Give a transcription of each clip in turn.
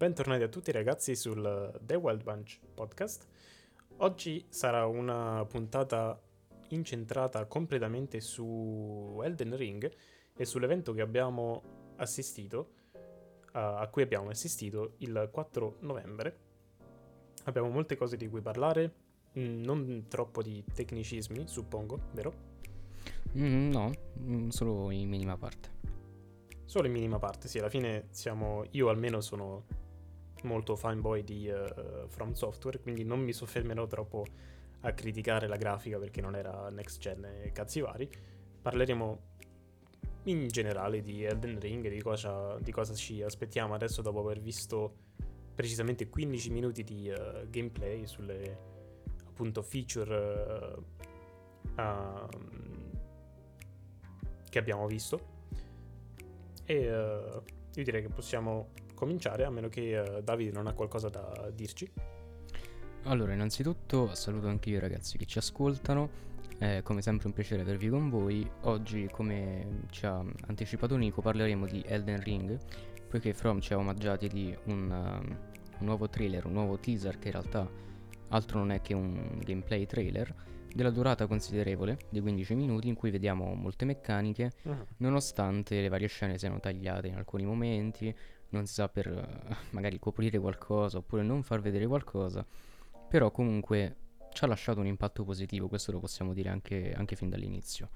bentornati a tutti ragazzi sul The Wild Bunch podcast. Oggi sarà una puntata incentrata completamente su Elden Ring e sull'evento che abbiamo assistito, a cui abbiamo assistito il 4 novembre. Abbiamo molte cose di cui parlare, mm, non troppo di tecnicismi, suppongo, vero? Mm, no, mm, solo in minima parte. Solo in minima parte, sì, alla fine siamo, io almeno sono molto fanboy di uh, From Software, quindi non mi soffermerò troppo a criticare la grafica perché non era next gen e cazzi vari. Parleremo in generale di Elden Ring, di cosa, di cosa ci aspettiamo adesso dopo aver visto precisamente 15 minuti di uh, gameplay sulle appunto feature uh, um, che abbiamo visto e io direi che possiamo cominciare, a meno che uh, Davide non ha qualcosa da dirci. Allora, innanzitutto saluto anche io i ragazzi che ci ascoltano. È come sempre un piacere avervi con voi. Oggi, come ci ha anticipato Nico, parleremo di Elden Ring, poiché From ci ha omaggiati di un, uh, un nuovo trailer, un nuovo teaser che in realtà altro non è che un gameplay trailer della durata considerevole di 15 minuti in cui vediamo molte meccaniche uh-huh. nonostante le varie scene siano tagliate in alcuni momenti non si sa per uh, magari coprire qualcosa oppure non far vedere qualcosa però comunque ci ha lasciato un impatto positivo questo lo possiamo dire anche, anche fin dall'inizio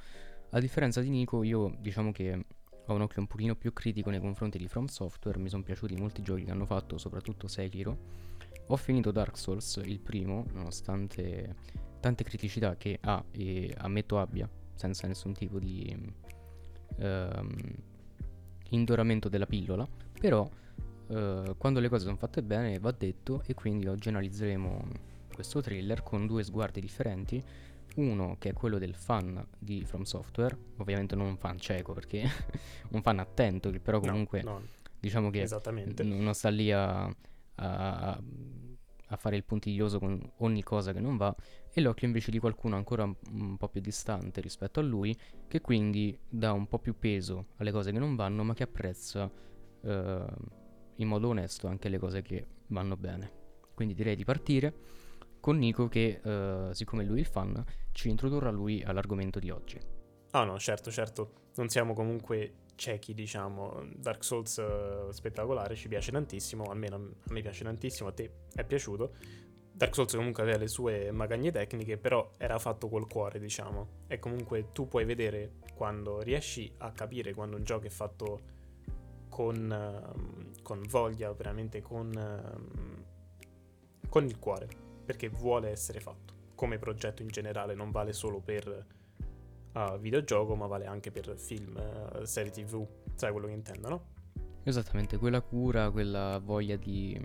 a differenza di Nico io diciamo che ho un occhio un pochino più critico nei confronti di From Software mi sono piaciuti molti giochi che hanno fatto soprattutto Sekiro ho finito Dark Souls il primo nonostante tante criticità che ha e ammetto abbia senza nessun tipo di um, indoramento della pillola, però uh, quando le cose sono fatte bene va detto e quindi oggi analizzeremo questo thriller con due sguardi differenti. Uno che è quello del fan di From Software, ovviamente non un fan cieco perché un fan attento che però comunque no, no, diciamo che non sta lì a, a a fare il puntiglioso con ogni cosa che non va e l'occhio invece di qualcuno ancora un po' più distante rispetto a lui che quindi dà un po' più peso alle cose che non vanno ma che apprezza eh, in modo onesto anche le cose che vanno bene. Quindi direi di partire con Nico che eh, siccome lui è il fan ci introdurrà lui all'argomento di oggi. Ah no, certo, certo. Non siamo comunque ciechi, diciamo. Dark Souls uh, spettacolare, ci piace tantissimo, almeno a me piace tantissimo, a te è piaciuto. Dark Souls comunque aveva le sue magagne tecniche, però era fatto col cuore, diciamo. E comunque tu puoi vedere quando riesci a capire quando un gioco è fatto con, uh, con voglia, veramente con, uh, con il cuore, perché vuole essere fatto. Come progetto in generale, non vale solo per uh, videogioco, ma vale anche per film, uh, serie tv, sai quello che intendo, no? Esattamente, quella cura, quella voglia di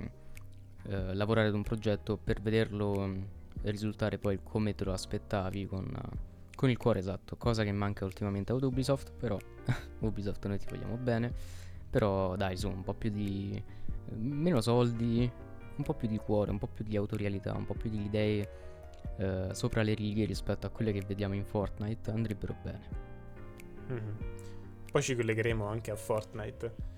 uh, lavorare ad un progetto per vederlo um, risultare poi come te lo aspettavi con, con il cuore esatto, cosa che manca ultimamente ad Ubisoft, però Ubisoft noi ti vogliamo bene, però dai su, un po' più di... meno soldi, un po' più di cuore, un po' più di autorialità, un po' più di idee eh, sopra le righe rispetto a quelle che vediamo in Fortnite andrebbero bene. Mm-hmm. Poi ci collegheremo anche a Fortnite.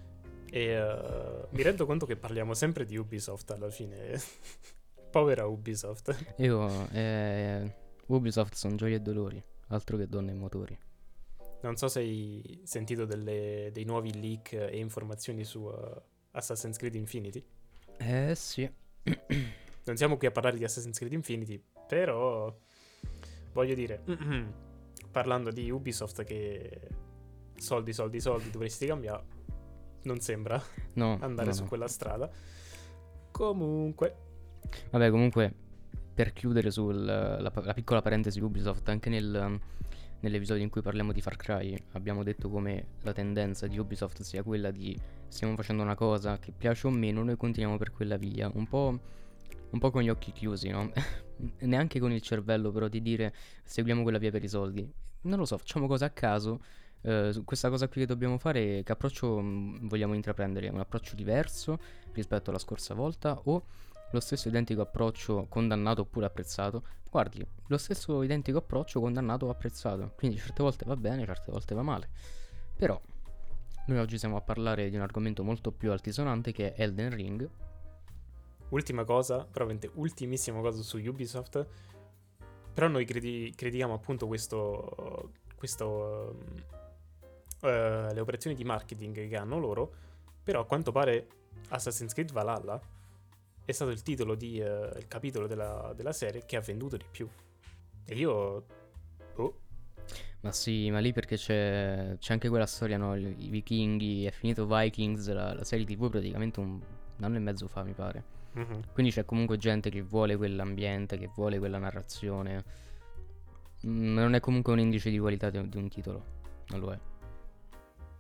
E uh, mi rendo conto che parliamo sempre di Ubisoft alla fine. Povera Ubisoft. Io, eh, Ubisoft sono gioie e dolori, altro che donne e motori. Non so se hai sentito delle, dei nuovi leak e informazioni su uh, Assassin's Creed Infinity. Eh sì. non siamo qui a parlare di Assassin's Creed Infinity, però voglio dire, parlando di Ubisoft che soldi, soldi, soldi dovresti cambiare, non sembra no, andare no, su no. quella strada. Comunque. Vabbè, comunque, per chiudere sulla la, la piccola parentesi Ubisoft, anche nel, nell'episodio in cui parliamo di Far Cry abbiamo detto come la tendenza di Ubisoft sia quella di stiamo facendo una cosa che piace o meno, noi continuiamo per quella via, un po', un po con gli occhi chiusi, no? neanche con il cervello però di dire seguiamo quella via per i soldi. Non lo so, facciamo cose a caso. Uh, questa cosa qui che dobbiamo fare, che approccio mm, vogliamo intraprendere? Un approccio diverso rispetto alla scorsa volta o lo stesso identico approccio condannato oppure apprezzato? Guardi, lo stesso identico approccio condannato o apprezzato. Quindi certe volte va bene, certe volte va male. Però noi oggi siamo a parlare di un argomento molto più altisonante che è Elden Ring ultima cosa, probabilmente ultimissima cosa su Ubisoft. Però noi credi- crediamo appunto questo. questo uh, le operazioni di marketing che hanno loro. Però a quanto pare Assassin's Creed Valhalla è stato il titolo di uh, il capitolo della, della, serie che ha venduto di più. E io. Oh. Ma sì, ma lì perché c'è, c'è anche quella storia, no? I vichinghi, è finito Vikings, la, la serie TV praticamente un, un anno e mezzo fa, mi pare. Mm-hmm. Quindi c'è comunque gente che vuole quell'ambiente, che vuole quella narrazione. Mm, non è comunque un indice di qualità di, di un titolo, non lo è.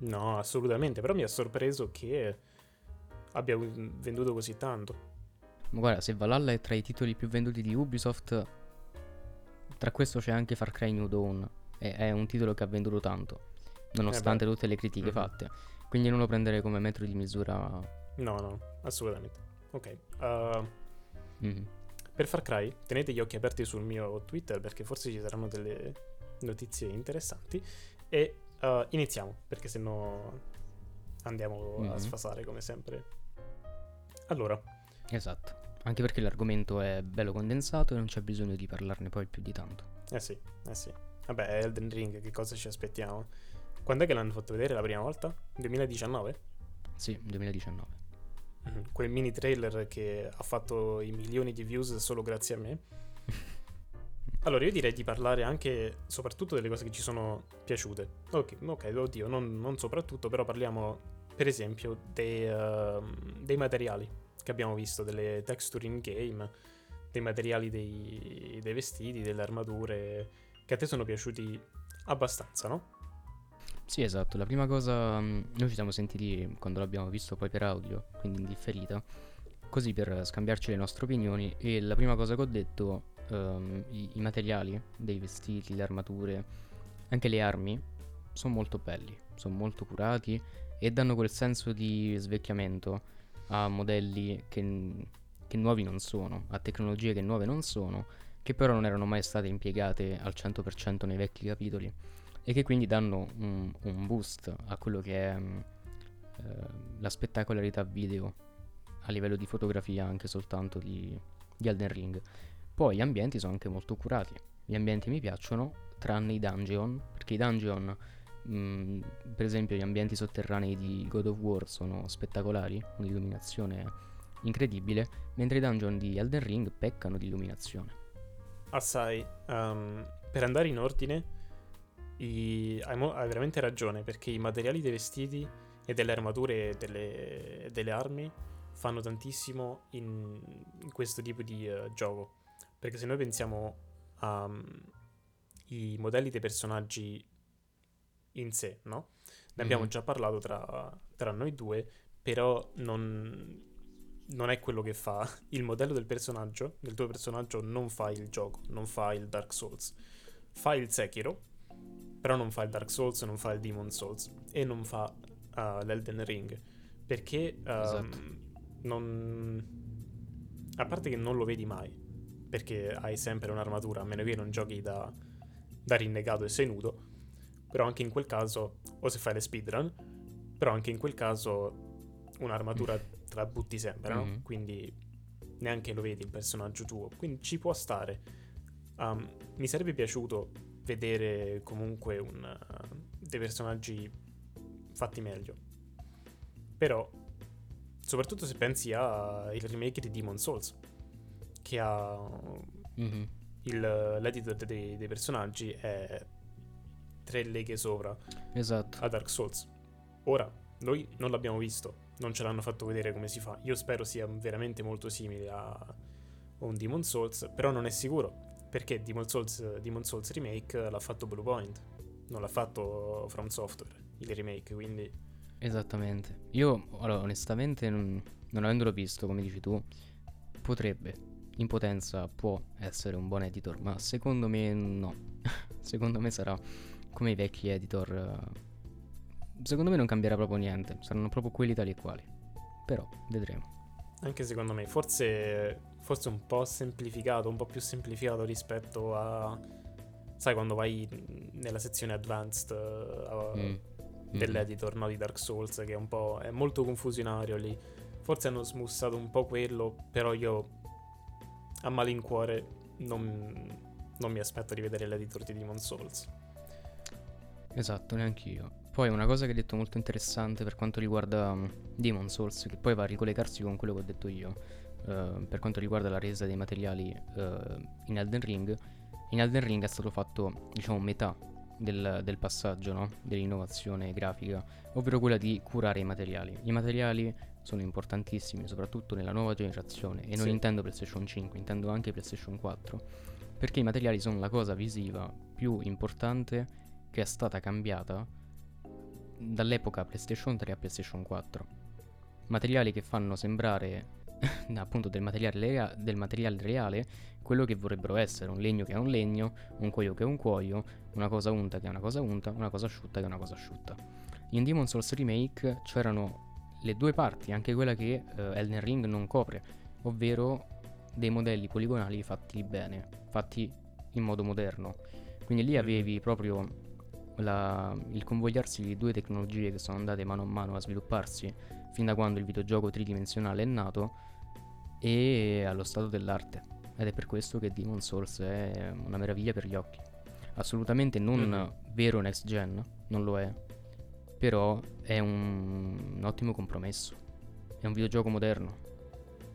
No, assolutamente, però mi ha sorpreso che abbia venduto così tanto. Ma guarda, se Valhalla è tra i titoli più venduti di Ubisoft, tra questo c'è anche Far Cry New Dawn. È, è un titolo che ha venduto tanto, nonostante eh tutte le critiche mm-hmm. fatte. Quindi non lo prendere come metro di misura. No, no, assolutamente. Ok. Uh, mm-hmm. Per Far Cry, tenete gli occhi aperti sul mio Twitter perché forse ci saranno delle notizie interessanti. E uh, iniziamo, perché se no andiamo mm-hmm. a sfasare come sempre. Allora. Esatto. Anche perché l'argomento è bello condensato e non c'è bisogno di parlarne poi più di tanto. Eh sì, eh sì. Vabbè, Elden Ring, che cosa ci aspettiamo? Quando è che l'hanno fatto vedere la prima volta? 2019? Sì, 2019. Mm-hmm. Quel mini trailer che ha fatto i milioni di views solo grazie a me. Allora, io direi di parlare anche, soprattutto, delle cose che ci sono piaciute. Ok, ok, oddio, non, non soprattutto, però parliamo, per esempio, dei, uh, dei, materiali che abbiamo visto, delle texture in game, dei materiali dei, dei vestiti, delle armature, che a te sono piaciuti abbastanza, no? Sì, esatto. La prima cosa, mm, noi ci siamo sentiti quando l'abbiamo visto poi per audio, quindi in differita, così per scambiarci le nostre opinioni. E la prima cosa che ho detto, um, i, i, materiali dei vestiti, le armature, anche le armi, sono molto belli, sono molto curati e danno quel senso di svecchiamento a modelli che, che nuovi non sono, a tecnologie che nuove non sono, che però non erano mai state impiegate al 100% nei vecchi capitoli e che quindi danno un, un boost a quello che è um, la spettacolarità video a livello di fotografia anche soltanto di, di Elden Ring. Poi gli ambienti sono anche molto curati, gli ambienti mi piacciono, tranne i dungeon, perché i dungeon, mh, per esempio gli ambienti sotterranei di God of War sono spettacolari, un'illuminazione incredibile, mentre i dungeon di Elden Ring peccano di illuminazione. Assai, um, per andare in ordine, i, hai, mo- hai, veramente ragione perché i materiali dei vestiti e delle armature e delle, delle armi fanno tantissimo in, in questo tipo di uh, gioco. Perché se noi pensiamo ai um, modelli dei personaggi in sé, no? Ne mm-hmm. abbiamo già parlato tra, tra, noi due, però non, non è quello che fa il modello del personaggio, del tuo personaggio non fa il gioco, non fa il Dark Souls, fa il Sekiro, però non fa il Dark Souls, non fa il Demon Souls e non fa uh, l'Elden Ring. Perché um, esatto. non... A parte che non lo vedi mai, perché hai sempre un'armatura, a meno che non giochi da, da rinnegato e sei nudo. Però anche in quel caso, o se fai le speedrun, però anche in quel caso un'armatura te la butti sempre, no? Mm-hmm. Quindi neanche lo vedi il personaggio tuo. Quindi ci può stare. Um, mi sarebbe piaciuto vedere comunque un, uh, dei personaggi fatti meglio. Però, soprattutto se pensi al remake di Demon Souls, che ha mm-hmm. il, l'editor dei, dei, personaggi è tre leghe sopra esatto. a Dark Souls. Ora, noi non l'abbiamo visto, non ce l'hanno fatto vedere come si fa. Io spero sia veramente molto simile a un Demon Souls, però non è sicuro perché Demon Souls, Demon Souls Remake l'ha fatto Bluepoint, non l'ha fatto From Software, il remake, quindi... Esattamente. Io, allora, onestamente, non, non avendolo visto, come dici tu, potrebbe, in potenza, può essere un buon editor, ma secondo me no. secondo me sarà come i vecchi editor. Secondo me non cambierà proprio niente, saranno proprio quelli tali e quali. Però, vedremo. Anche secondo me, forse forse un po' semplificato, un po' più semplificato rispetto a... Sai, quando vai nella sezione advanced uh, mm. dell'editor no, di Dark Souls, che è un po'... è molto confusionario lì. forse hanno smussato un po' quello, però io a malincuore non, non mi aspetto di vedere l'editor di Demon Souls. Esatto, neanch'io. Poi una cosa che hai detto molto interessante per quanto riguarda um, Demon Souls, che poi va a ricollegarsi con quello che ho detto io, uh, per quanto riguarda la resa dei materiali uh, in Elden Ring, in Elden Ring è stato fatto, diciamo, metà del, del passaggio, no? dell'innovazione grafica, ovvero quella di curare i materiali. I materiali sono importantissimi, soprattutto nella nuova generazione, e non Sì. intendo PlayStation 5, intendo anche PlayStation 4, perché i materiali sono la cosa visiva più importante che è stata cambiata dall'epoca PlayStation 3 a PlayStation 4. Materiali che fanno sembrare appunto del materiale, rea- del materiale reale quello che vorrebbero essere, un legno che è un legno, un cuoio che è un cuoio, una cosa unta che è una cosa unta, una cosa asciutta che è una cosa asciutta. In Demon Souls Remake c'erano le due parti, anche quella che eh, Elden Ring non copre, ovvero dei modelli poligonali fatti bene, fatti in modo moderno. Quindi lì Mhm. avevi proprio la- il convogliarsi di due tecnologie che sono andate mano a mano a svilupparsi fin da quando il videogioco tridimensionale è nato e allo stato dell'arte. Ed è per questo che Demon Souls è una meraviglia per gli occhi. Assolutamente non Mhm. vero next gen, non lo è. Però è un, un ottimo compromesso. È un videogioco moderno,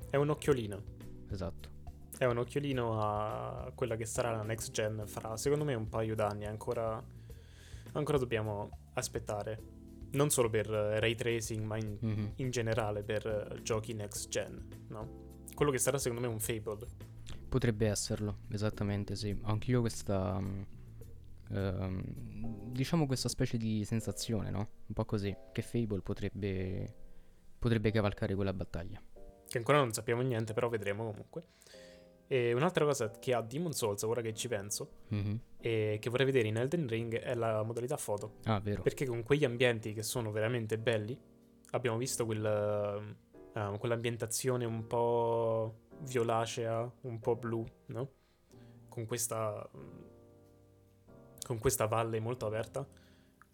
È un occhiolino. esatto. È un occhiolino a quella che sarà la next gen fra secondo me un paio d'anni. Ancora, ancora dobbiamo aspettare. Non solo per ray tracing, ma in, Mhm. in generale per giochi next gen, no? Quello che sarà secondo me un Fable. Potrebbe esserlo, esattamente, sì. Anch'io questa. Ehm, diciamo questa specie di sensazione, no? Un po' così. Che Fable potrebbe. potrebbe cavalcare quella battaglia. Che ancora non sappiamo niente, però vedremo comunque. E un'altra cosa che ha Demon Souls, ora che ci penso, Mhm. e che vorrei vedere in Elden Ring è la modalità foto. Ah, vero. Perché con quegli ambienti che sono veramente belli, abbiamo visto quel, eh, quell'ambientazione un po' violacea, un po' blu, no? Con questa, con questa valle molto aperta,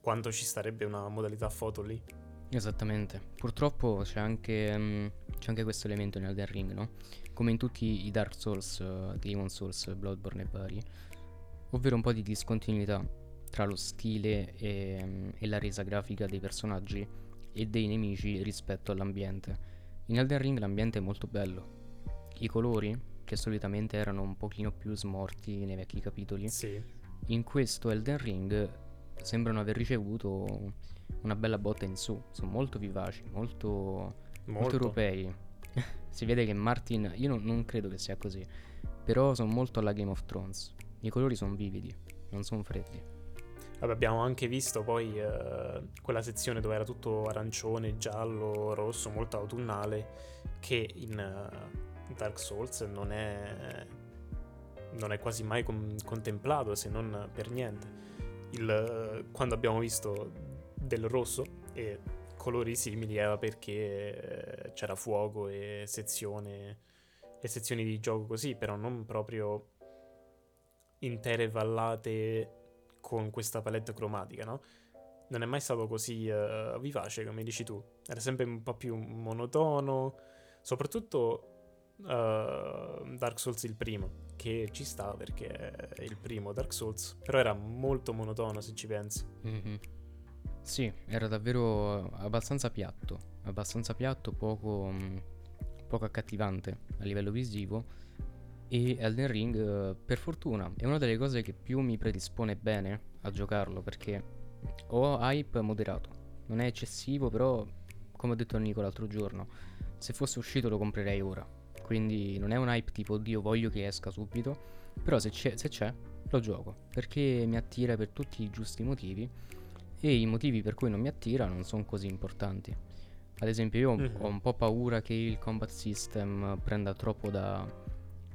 quanto ci starebbe una modalità foto lì? Esattamente. Purtroppo c'è anche, mm, c'è anche questo elemento in Elden Ring, no? Come in tutti i Dark Souls, eh, Demon Souls, Bloodborne e vari. Ovvero un po' di discontinuità tra lo stile e, mm, e la resa grafica dei personaggi e dei nemici rispetto all'ambiente. In Elden Ring l'ambiente è molto bello. I colori, che solitamente erano un pochino più smorti nei vecchi capitoli, Sì, in questo Elden Ring sembrano aver ricevuto una bella botta in su. Sono molto vivaci, molto, molto, molto. europei. si vede che Martin, io non, non credo che sia così, però sono molto alla Game of Thrones. I colori sono vividi, non sono freddi. Vabbè, abbiamo anche visto poi eh, quella sezione dove era tutto arancione, giallo, rosso, molto autunnale, che in eh, Dark Souls non è, non è quasi mai com- contemplato, se non per niente. Il, quando abbiamo visto del rosso e colori simili era perché eh, c'era fuoco e sezione e sezioni di gioco così, però non proprio intere vallate con questa palette cromatica, no? Non è mai stato così eh, vivace come dici tu, era sempre un po' più monotono, soprattutto eh, Dark Souls il primo, che ci sta perché è il primo Dark Souls, però era molto monotono se ci pensi. Mhm. Sì, era davvero abbastanza piatto, abbastanza piatto, poco, mm, poco accattivante a livello visivo. E Elden Ring, eh, per fortuna, è una delle cose che più mi predispone bene a giocarlo perché ho hype moderato. Non è eccessivo, però, come ho detto a Nico l'altro giorno, se fosse uscito lo comprerei ora. Quindi non è un hype tipo, oddio, voglio che esca subito. Però se c'è, se c'è lo gioco perché mi attira per tutti i giusti motivi e i motivi per cui non mi attira non sono così importanti. Ad esempio, io Mhm. ho un po' paura che il combat system prenda troppo da,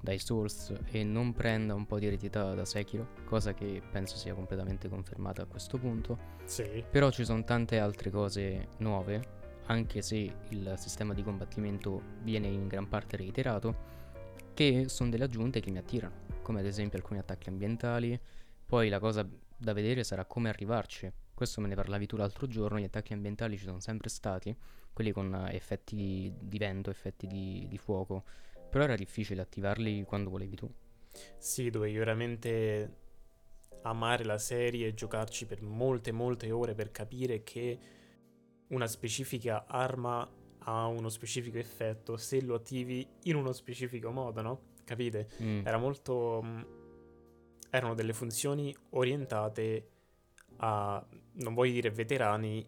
dai Souls e non prenda un po' di eredità da Sekiro, cosa che penso sia completamente confermata a questo punto. Sì, Però ci sono tante altre cose nuove, anche se il sistema di combattimento viene in gran parte reiterato, che sono delle aggiunte che mi attirano, come ad esempio alcuni attacchi ambientali. Poi la cosa da vedere sarà come arrivarci, questo me ne parlavi tu l'altro giorno, gli attacchi ambientali ci sono sempre stati, quelli con effetti di vento, effetti di, di fuoco, però era difficile attivarli quando volevi tu. Sì, dovevi veramente amare la serie e giocarci per molte molte ore per capire che una specifica arma ha uno specifico effetto se lo attivi in uno specifico modo, no? Capite? Mm. Era molto... mm, erano delle funzioni orientate a, non voglio dire veterani,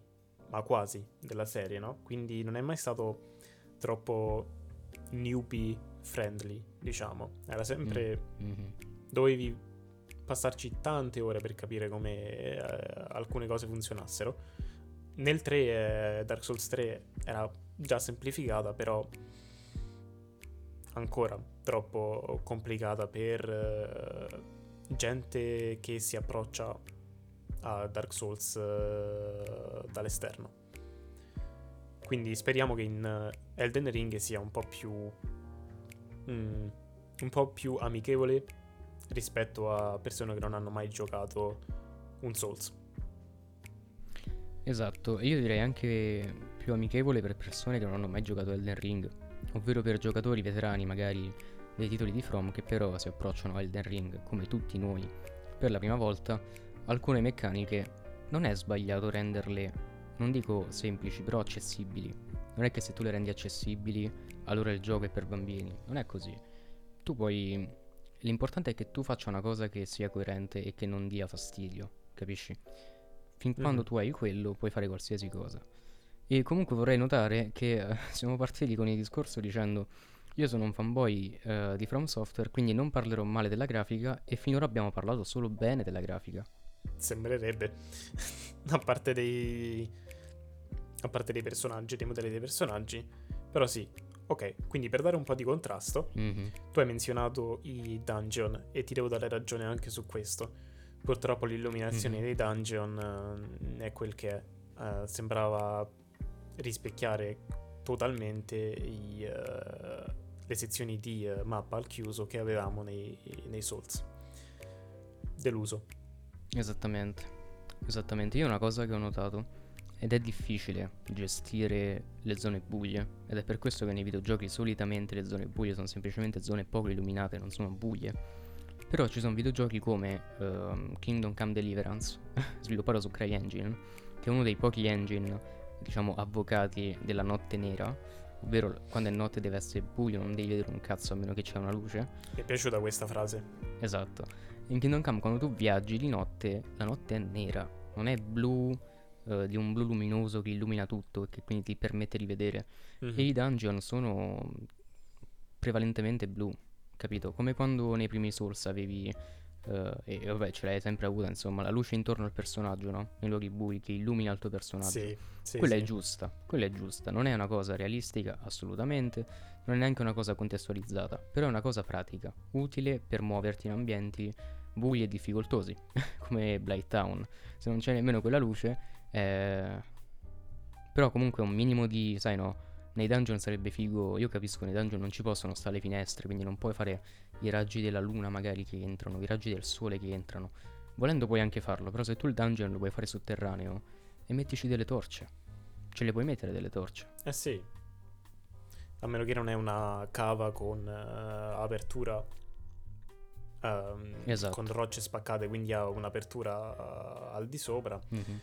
ma quasi della serie, no? Quindi non è mai stato troppo newbie friendly, diciamo. Era sempre Mhm. dovevi passarci tante ore per capire come eh, alcune cose funzionassero. Nel 3, eh, Dark Souls 3 era già semplificata, però ancora troppo complicata per eh, gente che si approccia a Dark Souls eh, dall'esterno. Quindi speriamo che in eh, Elden Ring sia un po' più mm, un po' più amichevole rispetto a persone che non hanno mai giocato un Souls. Esatto, e io direi anche più amichevole per persone che non hanno mai giocato Elden Ring, ovvero per giocatori veterani magari dei titoli di From che però si approcciano a Elden Ring, come tutti noi, per la prima volta, alcune meccaniche non è sbagliato renderle, non dico semplici, però accessibili. Non è che se tu le rendi accessibili, allora il gioco è per bambini, non è così. Tu puoi... L'importante è che tu faccia una cosa che sia coerente e che non dia fastidio, capisci? Fin quando Mhm. tu hai quello, puoi fare qualsiasi cosa. E comunque vorrei notare che eh, siamo partiti con il discorso dicendo io sono un fanboy eh, di From Software, quindi non parlerò male della grafica e finora abbiamo parlato solo bene della grafica. Sembrerebbe. a parte dei. A parte dei personaggi, dei modelli dei personaggi. Però sì. Ok, quindi per dare un po' di contrasto, Mhm. tu hai menzionato i dungeon e ti devo dare ragione anche su questo. Purtroppo l'illuminazione Mhm. dei dungeon eh, è quel che è. Eh, sembrava rispecchiare totalmente i, eh, le sezioni di mappa al chiuso che avevamo nei, nei Souls. Deluso. Esattamente. Esattamente. Io una cosa che ho notato ed è difficile gestire le zone buie ed è per questo che nei videogiochi solitamente le zone buie sono semplicemente zone poco illuminate, non sono buie. Però ci sono videogiochi come ehm, Kingdom Come Deliverance, sviluppato su CryEngine, che è uno dei pochi engine, diciamo, avvocati della notte nera, ovvero quando è notte deve essere buio, non devi vedere un cazzo a meno che c'è una luce. Mi è piaciuta questa frase. Esatto. In Kingdom Come quando tu viaggi di notte, la notte è nera, non è blu eh, di un blu luminoso che illumina tutto e che quindi ti permette di vedere. Mhm. E i dungeon sono prevalentemente blu, capito? Come quando nei primi Souls avevi eh, e vabbè, ce l'hai sempre avuta, insomma, la luce intorno al personaggio, no? Nei luoghi bui che illumina il tuo personaggio. Sì, sì, Quella sì. è giusta, quella è giusta, non è una cosa realistica assolutamente, non è neanche una cosa contestualizzata, però è una cosa pratica, utile per muoverti in ambienti bui e difficoltosi, come Blight Town. Se non c'è nemmeno quella luce, eh... però comunque un minimo di, sai no, nei dungeon sarebbe figo, io capisco, nei dungeon non ci possono stare le finestre, quindi non puoi fare i raggi della luna magari che entrano, i raggi del sole che entrano. Volendo puoi anche farlo, però se tu il dungeon lo vuoi fare sotterraneo, e mettici delle torce. Ce le puoi mettere delle torce. Eh sì. A meno che non è una cava con eh, apertura ehm, Esatto. con rocce spaccate, quindi ha un'apertura eh, al di sopra. Mhm.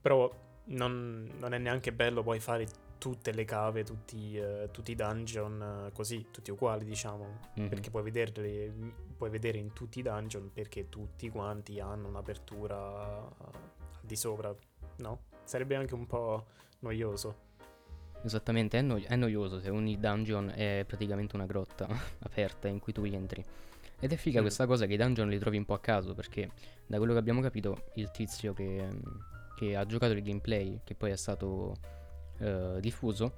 Però non, non è neanche bello poi fare tutte le cave, tutti, eh, tutti i dungeon eh, così, tutti uguali, diciamo. Mhm. Perché puoi vederli, puoi vedere in tutti i dungeon perché tutti quanti hanno un'apertura al di sopra, no? Sarebbe anche un po' noioso. Esattamente, è, noi- è noioso se ogni dungeon è praticamente una grotta aperta in cui tu entri. Ed è figa Mm. questa cosa che i dungeon li trovi un po' a caso, perché da quello che abbiamo capito, il tizio che, che ha giocato il gameplay, che poi è stato eh, diffuso,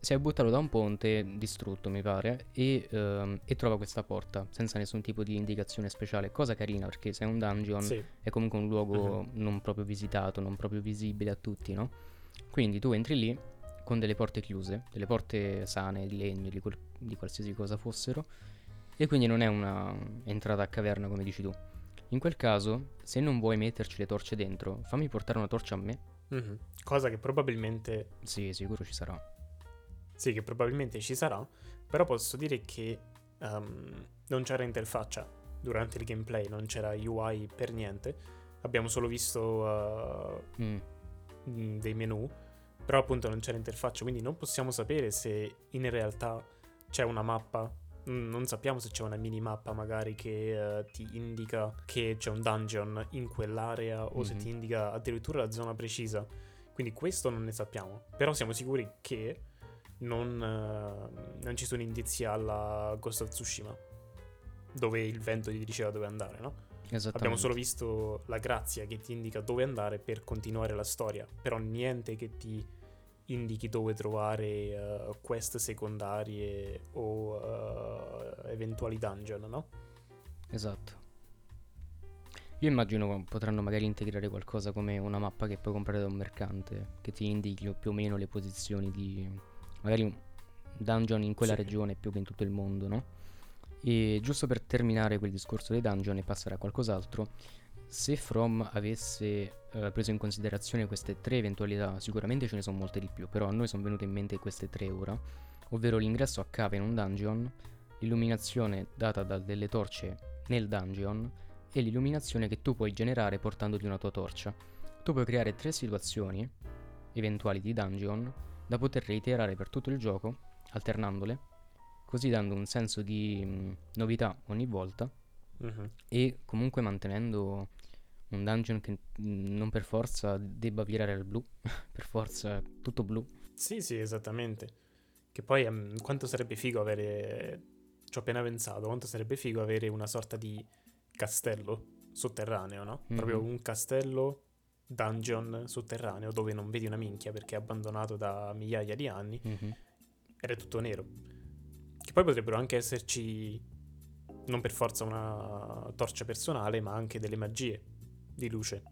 si è buttato da un ponte distrutto, mi pare, e, ehm, e trova questa porta senza nessun tipo di indicazione speciale. Cosa carina, perché se è un dungeon Sì, è comunque un luogo non proprio visitato, non proprio visibile a tutti, no? Quindi tu entri lì con delle porte chiuse, delle porte sane, di legno, di, quel- di qualsiasi cosa fossero, e quindi non è una entrata a caverna come dici tu. In quel caso, se non vuoi metterci le torce dentro, fammi portare una torcia a me. Mhm. Cosa che probabilmente Sì, sicuro ci sarà. Sì, che probabilmente ci sarà, però posso dire che ehm, non c'era interfaccia durante il gameplay, non c'era UI per niente. Abbiamo solo visto Mm, mm, dei menu, però appunto non c'era interfaccia, quindi non possiamo sapere se in realtà c'è una mappa. Mm, Non sappiamo se c'è una minimappa magari che eh, ti indica che c'è un dungeon in quell'area o se Mhm. ti indica addirittura la zona precisa. Quindi questo non ne sappiamo. Però siamo sicuri che non, eh, non ci sono indizi alla Ghost of Tsushima, dove il vento ti diceva dove andare, no? Abbiamo solo visto la grazia che ti indica dove andare per continuare la storia, però niente che ti indichi dove trovare eh, quest secondarie o eh, eventuali dungeon, no? Esatto. Io immagino potranno magari integrare qualcosa come una mappa che puoi comprare da un mercante, che ti indichi più o meno le posizioni di magari un dungeon in quella Sì. regione più che in tutto il mondo, no? E giusto per terminare quel discorso dei dungeon e passare a qualcos'altro, se From avesse eh, preso in considerazione queste tre eventualità, sicuramente ce ne sono molte di più, però a noi sono venute in mente queste tre ora, ovvero l'ingresso a cave in un dungeon, l'illuminazione data da delle torce nel dungeon e l'illuminazione che tu puoi generare portandoti una tua torcia. Tu puoi creare tre situazioni eventuali di dungeon da poter reiterare per tutto il gioco, alternandole, così dando un senso di mh, novità ogni volta Mhm. e comunque mantenendo un dungeon che non per forza debba virare al blu, per forza tutto blu. Sì, sì, esattamente. Che poi ehm, quanto sarebbe figo avere... Ci ho appena pensato, quanto sarebbe figo avere una sorta di castello sotterraneo, no? Proprio Mhm. un castello dungeon sotterraneo dove non vedi una minchia perché è abbandonato da migliaia di anni Mhm. ed è tutto nero. Che poi potrebbero anche esserci non per forza una torcia personale, ma anche delle magie di luce.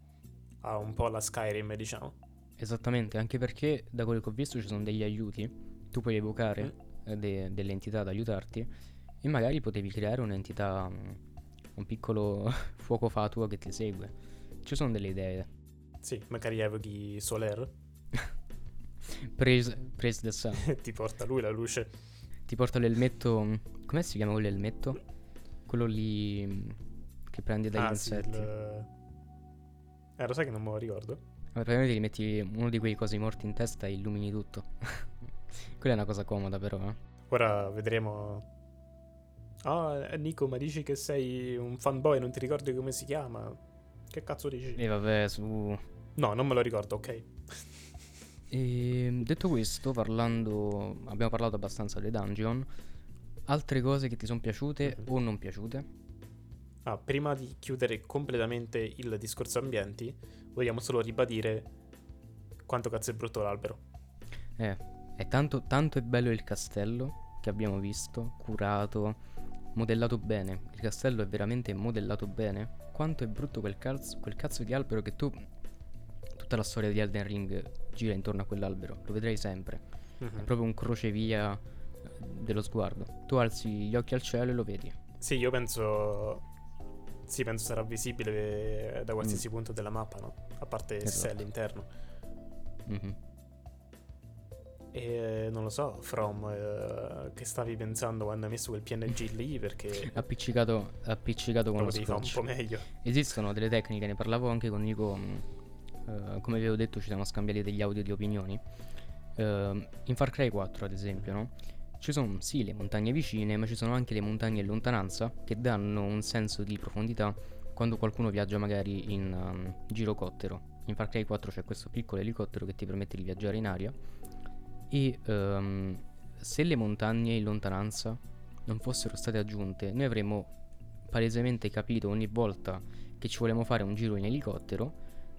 Ha un po' la Skyrim, diciamo. Esattamente, anche perché da quello che ho visto ci sono degli aiuti, tu puoi evocare Mm. eh, de- delle entità ad aiutarti e magari potevi creare un'entità, mm, un piccolo fuoco fatua che ti segue. Ci sono delle idee. Sì, magari evochi Soler Praise, praise the sun. ti porta lui la luce. Ti porta l'elmetto, mm, come si chiama quell'elmetto? Quello lì mm, che prendi dagli ah, sì, insetti. il... Eh, lo sai che non me lo ricordo? Vabbè, praticamente gli metti uno di quei cosi morti in testa e illumini tutto. Quella è una cosa comoda però, eh. Ora vedremo. Ah, eh, Nico, ma dici che sei un fanboy, non ti ricordi come si chiama? Che cazzo dici? E vabbè, su... No, non me lo ricordo, ok. E detto questo, parlando, abbiamo parlato abbastanza delle dungeon. Altre cose che ti sono piaciute Mhm. o non piaciute? Ah, prima di chiudere completamente il discorso ambienti, vogliamo solo ribadire quanto cazzo è brutto l'albero. Eh, è tanto, tanto è bello il castello che abbiamo visto, curato, modellato bene. Il castello è veramente modellato bene. Quanto è brutto quel cazzo, quel cazzo di albero che tu. Tutta la storia di Elden Ring gira intorno a quell'albero, lo vedrai sempre. È Mhm. proprio un crocevia eh, dello sguardo. Tu alzi gli occhi al cielo e lo vedi. Sì, io penso. Sì, penso sarà visibile da qualsiasi punto della mappa, no? A parte se è Esatto. all'interno. Mhm. E non lo so, From, eh, che stavi pensando quando hai messo quel PNG lì? Perché Appiccicato, appiccicato con lo lo un po' meglio. Esistono delle tecniche, ne parlavo anche con Nico. mh, eh, come vi avevo detto, ci siamo scambiati degli audio di opinioni. Ehm, in Far Cry 4, ad esempio, no? Ci sono sì le montagne vicine, ma ci sono anche le montagne in lontananza che danno un senso di profondità quando qualcuno viaggia magari in um, girocottero. In Far Cry 4 c'è questo piccolo elicottero che ti permette di viaggiare in aria. E ehm, se le montagne in lontananza non fossero state aggiunte, noi avremmo palesemente capito ogni volta che ci volevamo fare un giro in elicottero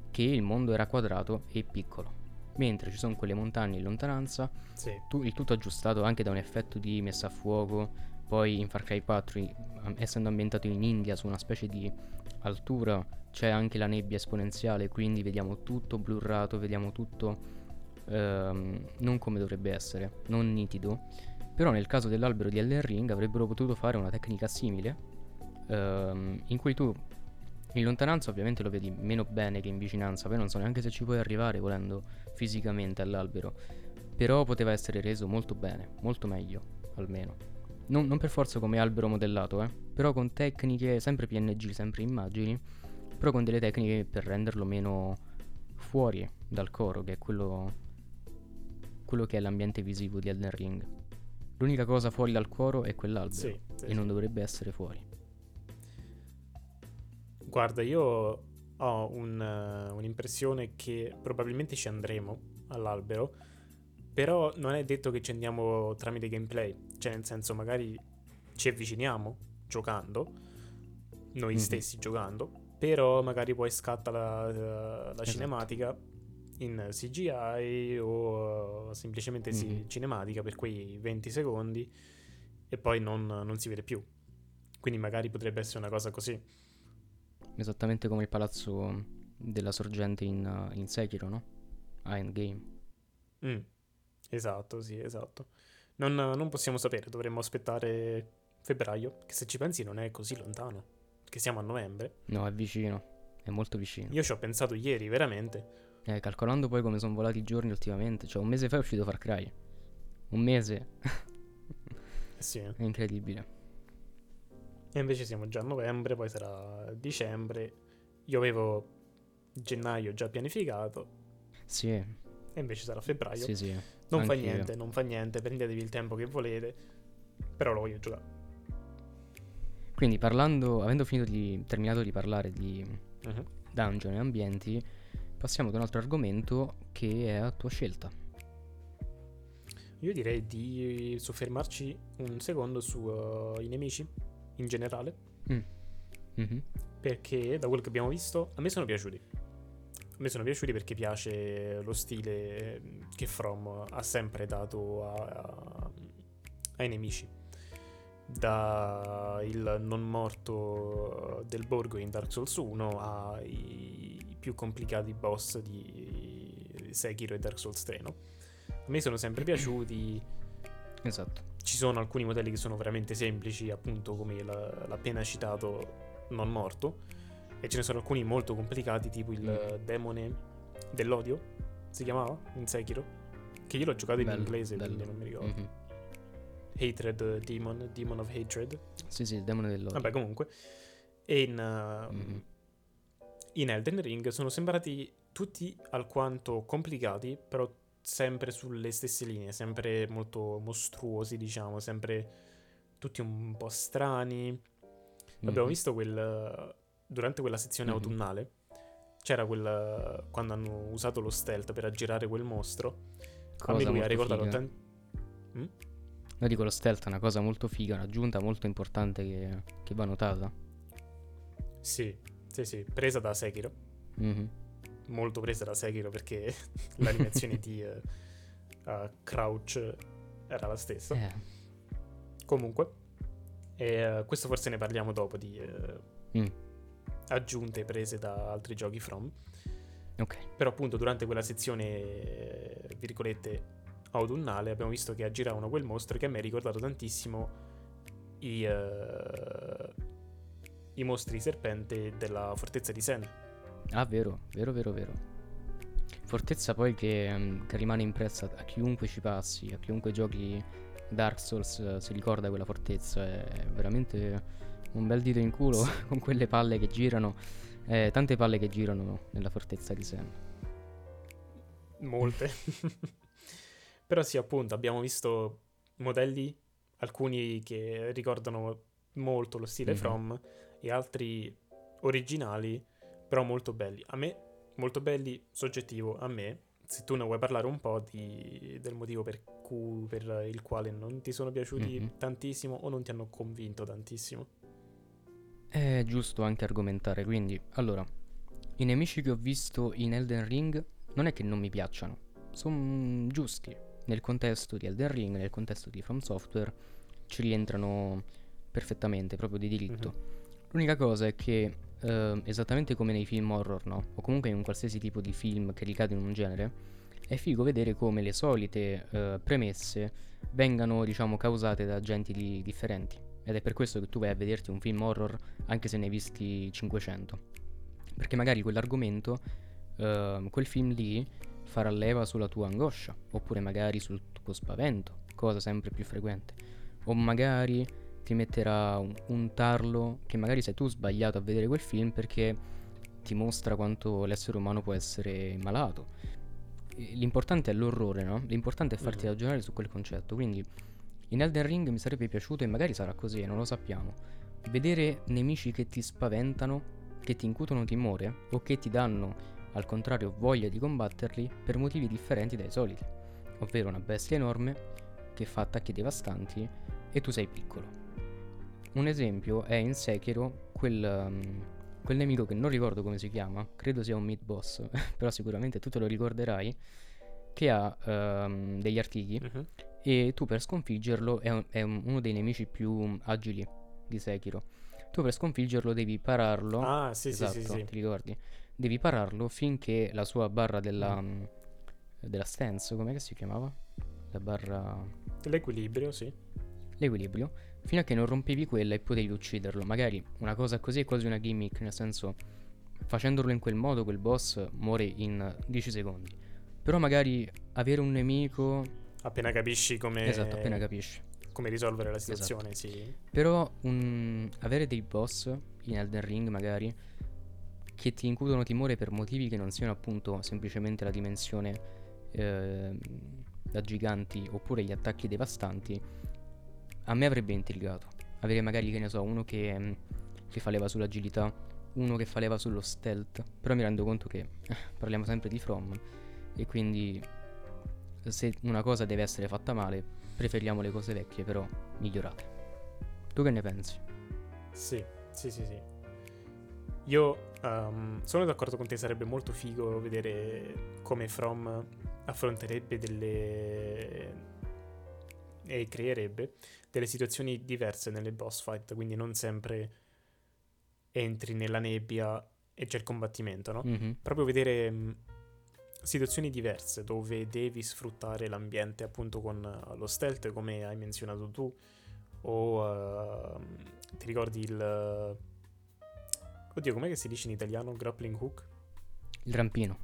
che il mondo era quadrato e piccolo. Mentre ci sono quelle montagne in lontananza, Sì. tu- il tutto aggiustato anche da un effetto di messa a fuoco. Poi in Far Cry 4, i- am- essendo ambientato in India su una specie di altura, c'è anche la nebbia esponenziale, quindi vediamo tutto blurrato, vediamo tutto ehm, non come dovrebbe essere, non nitido. Però nel caso dell'albero di Elden Ring avrebbero potuto fare una tecnica simile, ehm, in cui tu In lontananza ovviamente lo vedi meno bene che in vicinanza, poi non so neanche se ci puoi arrivare volendo fisicamente all'albero. Però poteva essere reso molto bene, molto meglio, almeno. Non, non per forza come albero modellato, eh. Però con tecniche, sempre PNG, sempre immagini, però con delle tecniche per renderlo meno fuori dal coro, che è quello, quello che è l'ambiente visivo di Elden Ring. L'unica cosa fuori dal coro è quell'albero Sì, sì, e non dovrebbe essere fuori. Guarda, io ho un, eh, un'impressione che probabilmente ci andremo all'albero, però non è detto che ci andiamo tramite gameplay, cioè nel senso magari ci avviciniamo giocando, noi Mhm. stessi giocando, però magari poi scatta la, la Esatto. cinematica in CGI o eh, semplicemente Mhm. cinematica per quei 20 secondi e poi non, non si vede più. Quindi magari potrebbe essere una cosa così. Esattamente come il palazzo della sorgente in, in Sekiro, no? A Endgame. Mm, Esatto, sì, esatto. Non, non possiamo sapere, dovremmo aspettare febbraio, che se ci pensi non è così lontano, che siamo a novembre. No, è vicino. È molto vicino. Io ci ho pensato ieri, veramente. Eh, calcolando poi come sono volati i giorni ultimamente, cioè un mese fa è uscito Far Cry. Un mese. Sì. è incredibile. E invece siamo già a novembre, poi sarà dicembre. Io avevo gennaio già pianificato, Sì, e invece sarà febbraio. sì, sì. non fa anch'io. niente, non fa niente, prendetevi il tempo che volete, però lo voglio giocare. Quindi parlando, avendo finito di, terminato di parlare di Mhm. dungeon e ambienti, passiamo ad un altro argomento che è a tua scelta. Io direi di soffermarci un secondo sui nemici in generale, Mhm. perché da quello che abbiamo visto a me sono piaciuti. A me sono piaciuti perché piace lo stile che From ha sempre dato a- a- ai nemici. Da il non morto del borgo in Dark Souls 1 ai più complicati boss di Sekiro e Dark Souls 3, no? A me sono sempre piaciuti. Esatto. Ci sono alcuni modelli che sono veramente semplici, appunto come la- l'appena citato non morto, e ce ne sono alcuni molto complicati, tipo il Mm. demone dell'odio, si chiamava in Sekiro, che io l'ho giocato in Bello, inglese, bello. quindi non mi ricordo. Mhm. Hatred Demon, Demon of Hatred. Sì, sì, il demone dell'odio. Vabbè, comunque. E in, uh, Mhm. in Elden Ring sono sembrati tutti alquanto complicati, però sempre sulle stesse linee, sempre molto mostruosi, diciamo, sempre tutti un po' strani. Abbiamo Mhm. visto quel durante quella sezione Mhm. autunnale c'era quel quando hanno usato lo stealth per aggirare quel mostro. a me Cosa lui ha ricordato tanto No, dico lo stealth è una cosa molto figa, un'aggiunta molto importante che, che va notata. Sì, sì, sì, presa da Sekiro. Mhm. Molto presa da Sekiro perché l'animazione di eh, uh, Crouch era la stessa. Eh, Comunque, e, eh, questo forse ne parliamo dopo di eh, mm, aggiunte prese da altri giochi From. ok. Però appunto durante quella sezione, virgolette, autunnale abbiamo visto che aggiravano quel mostro che a me ha ricordato tantissimo i, i mostri serpente della fortezza di Sen. Ah, vero, vero, vero, vero. Fortezza poi che, mm, che rimane impressa a chiunque ci passi, a chiunque giochi Dark Souls eh, si ricorda quella fortezza. È veramente un bel dito in culo con quelle palle che girano. eh, tante palle che girano nella fortezza di Sen. Molte. Però sì, appunto, abbiamo visto modelli, alcuni che ricordano molto lo stile Mhm. From e altri originali, però molto belli. A me, molto belli, soggettivo, a me, se tu ne vuoi parlare un po' di- del motivo per, cui, per il quale non ti sono piaciuti Mhm. tantissimo o non ti hanno convinto tantissimo. È giusto anche argomentare, quindi, allora, i nemici che ho visto in Elden Ring non è che non mi piacciono, sono giusti. Nel contesto di Elden Ring, nel contesto di From Software, ci rientrano perfettamente, proprio di diritto. L'unica cosa è che, eh, esattamente come nei film horror, no? O comunque in un qualsiasi tipo di film che ricade in un genere, è figo vedere come le solite eh, premesse vengano, diciamo, causate da agenti di- differenti. Ed è per questo che tu vai a vederti un film horror anche se ne hai visti 500. Perché magari quell'argomento, uh, quel film lì farà leva sulla tua angoscia, oppure magari sul tuo spavento, cosa sempre più frequente. O magari ti metterà un, un tarlo che magari sei tu sbagliato a vedere quel film perché ti mostra quanto l'essere umano può essere malato. L'importante è l'orrore, no? L'importante è farti mm-hmm. ragionare su quel concetto. Quindi in Elden Ring mi sarebbe piaciuto, e magari sarà così, non lo sappiamo, vedere nemici che ti spaventano, che ti incutono timore o che ti danno al contrario voglia di combatterli per motivi differenti dai soliti, ovvero una bestia enorme che fa attacchi devastanti e tu sei piccolo. Un esempio è in Sekiro quel, um, quel nemico che non ricordo come si chiama, credo sia un mid boss, però sicuramente tu te lo ricorderai, che ha um, degli artigli uh-huh. e tu per sconfiggerlo è, un, è uno dei nemici più agili di Sekiro. Tu per sconfiggerlo devi pararlo. Ah, sì, esatto, sì, sì, sì. Ti ricordi? devi pararlo finché la sua barra della, mm. della stance, com'è che si chiamava? La barra... L'equilibrio, sì. L'equilibrio, fino a che non rompevi quella e potevi ucciderlo. Magari una cosa così è quasi una gimmick, nel senso, facendolo in quel modo quel boss muore in 10 secondi. Però magari avere un nemico... Appena capisci come... Esatto, appena capisci. Come risolvere la situazione, esatto. sì. Però un... avere dei boss in Elden Ring magari che ti incutono timore per motivi che non siano appunto semplicemente la dimensione eh, da giganti oppure gli attacchi devastanti, a me avrebbe intrigato. Avere magari, che ne so, uno che, mm, che fa leva sull'agilità, uno che fa leva sullo stealth, però mi rendo conto che eh, parliamo sempre di From e quindi se una cosa deve essere fatta male, preferiamo le cose vecchie però migliorate. Tu che ne pensi? Sì, sì, sì, sì. Io um, sono d'accordo con te, sarebbe molto figo vedere come From affronterebbe delle... e creerebbe delle situazioni diverse nelle boss fight, quindi non sempre entri nella nebbia e c'è il combattimento, no? Mm-hmm. Proprio vedere um, situazioni diverse dove devi sfruttare l'ambiente appunto con uh, lo stealth, come hai menzionato tu, o uh, ti ricordi il Oddio, com'è che si dice in italiano grappling hook? Il rampino.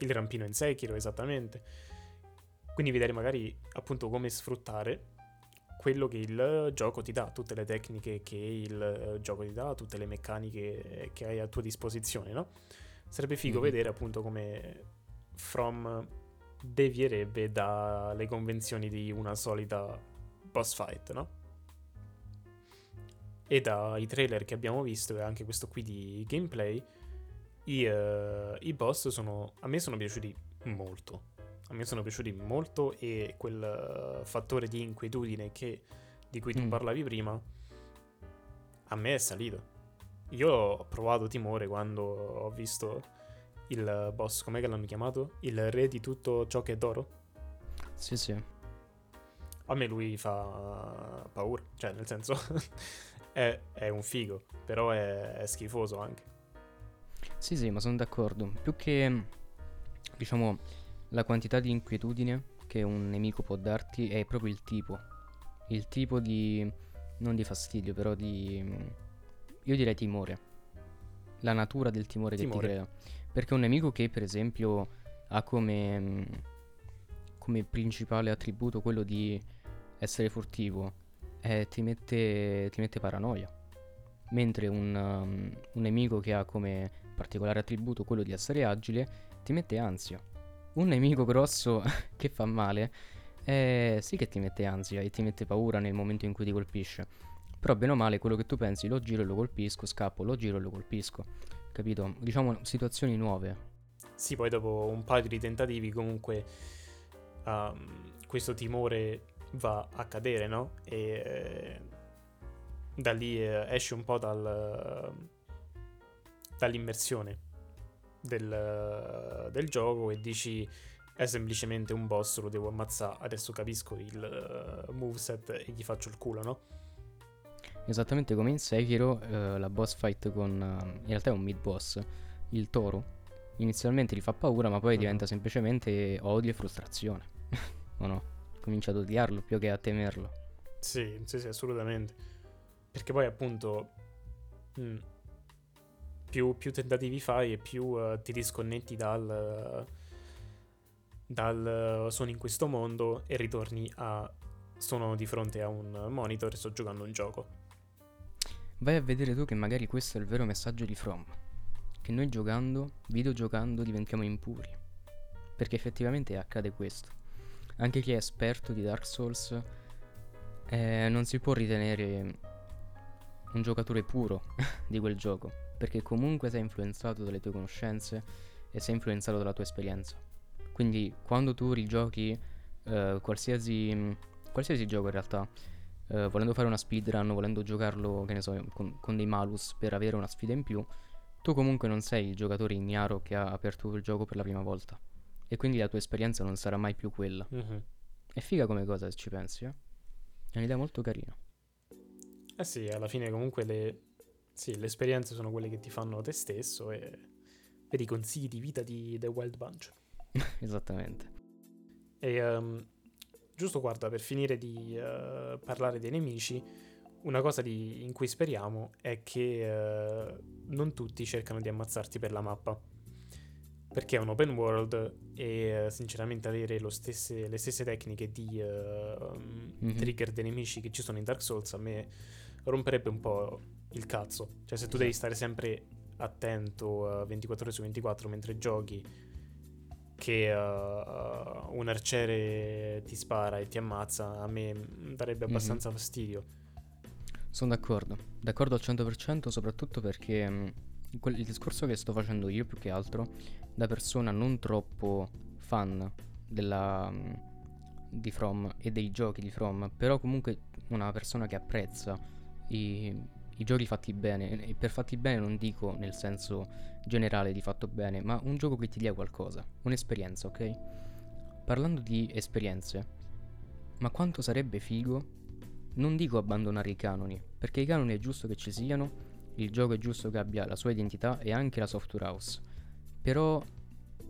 Il rampino in Sekiro, esattamente. Quindi vedere magari appunto come sfruttare quello che il gioco ti dà, tutte le tecniche che il gioco ti dà, tutte le meccaniche che hai a tua disposizione, no? Sarebbe figo mm-hmm. vedere appunto come From devierebbe dalle convenzioni di una solita boss fight, no? e dai trailer che abbiamo visto e anche questo qui di gameplay, i, uh, i boss sono, a me sono piaciuti molto. A me sono piaciuti molto e quel uh, fattore di inquietudine che, di cui tu mm. parlavi prima, a me è salito. Io ho provato timore quando ho visto il boss, com'è che l'hanno chiamato? Il re di tutto ciò che è d'oro? Sì, sì. A me lui fa paura, cioè nel senso è, è un figo, però è, è schifoso anche. Sì, sì, ma sono d'accordo. Più che, diciamo, la quantità di inquietudine che un nemico può darti è proprio il tipo. Il tipo di... non di fastidio, però di... io direi timore. La natura del timore, timore. che ti crea. Perché un nemico che, per esempio, ha come... come principale attributo quello di essere furtivo eh, ti, mette, ti, mette, paranoia. Mentre un, um, un nemico che ha come particolare attributo quello di essere agile ti mette ansia. Un nemico grosso che fa male eh, sì che ti mette ansia e ti mette paura nel momento in cui ti colpisce. Però bene o male quello che tu pensi lo giro e lo colpisco, scappo, lo giro e lo colpisco. Capito? Diciamo situazioni nuove. Sì, poi dopo un paio di tentativi comunque um, questo timore va a cadere, no? E eh, da lì eh, esce un po' dal, dall'immersione del, del, gioco e dici è semplicemente un boss, lo devo ammazzare, adesso capisco il uh, moveset e gli faccio il culo, no? Esattamente come in Sekiro, uh, la boss fight con... Uh, in realtà è un mid boss, il toro. Inizialmente gli fa paura, ma poi uh-huh. diventa semplicemente odio e frustrazione. o no? comincio ad odiarlo più che a temerlo. Sì, sì, sì, assolutamente. Perché poi appunto... Mh, mm, più, più tentativi fai e più uh, ti disconnetti dal, dal sono in questo mondo e ritorni a sono di fronte a un monitor e sto giocando un gioco. Vai a vedere tu che magari questo è il vero messaggio di From. Che noi giocando, videogiocando, diventiamo impuri. Perché effettivamente accade questo. Anche chi è esperto di Dark Souls eh, non si può ritenere un giocatore puro di quel gioco. Perché comunque sei influenzato dalle tue conoscenze e sei influenzato dalla tua esperienza. Quindi quando tu rigiochi eh, qualsiasi, qualsiasi gioco in realtà, eh, volendo fare una speedrun, volendo giocarlo, che ne so, con, con, dei malus per avere una sfida in più, tu comunque non sei il giocatore ignaro che ha aperto il gioco per la prima volta. E quindi la tua esperienza non sarà mai più quella. Mm-hmm. È figa come cosa se ci pensi, eh? È un'idea molto carina. Eh sì, alla fine comunque le, sì, le esperienze sono quelle che ti fanno te stesso e per i consigli di vita di The Wild Bunch. Esattamente. E um, giusto guarda, per finire di uh, parlare dei nemici, una cosa di, in cui speriamo è che uh, non tutti cercano di ammazzarti per la mappa. Perché è un open world e uh, sinceramente avere stesse, le stesse tecniche di mm-hmm. trigger dei nemici che ci sono in Dark Souls a me romperebbe un po' il cazzo. Cioè se tu devi stare sempre attento 24 ore su 24 mentre giochi che uh, un arciere ti spara e ti ammazza, a me darebbe mhm. abbastanza mm-hmm. fastidio. Sono d'accordo, d'accordo al 100% soprattutto perché mh, quel, il discorso che sto facendo io più che altro da persona non troppo fan della, mh, di From e dei giochi di From, però comunque una persona che apprezza i, i giochi fatti bene, e per fatti bene non dico nel senso generale di fatto bene, ma un gioco che ti dia qualcosa, un'esperienza, ok? Parlando di esperienze, ma quanto sarebbe figo, non dico abbandonare i canoni, perché i canoni è giusto che ci siano, il gioco è giusto che abbia la sua identità e anche la software house, però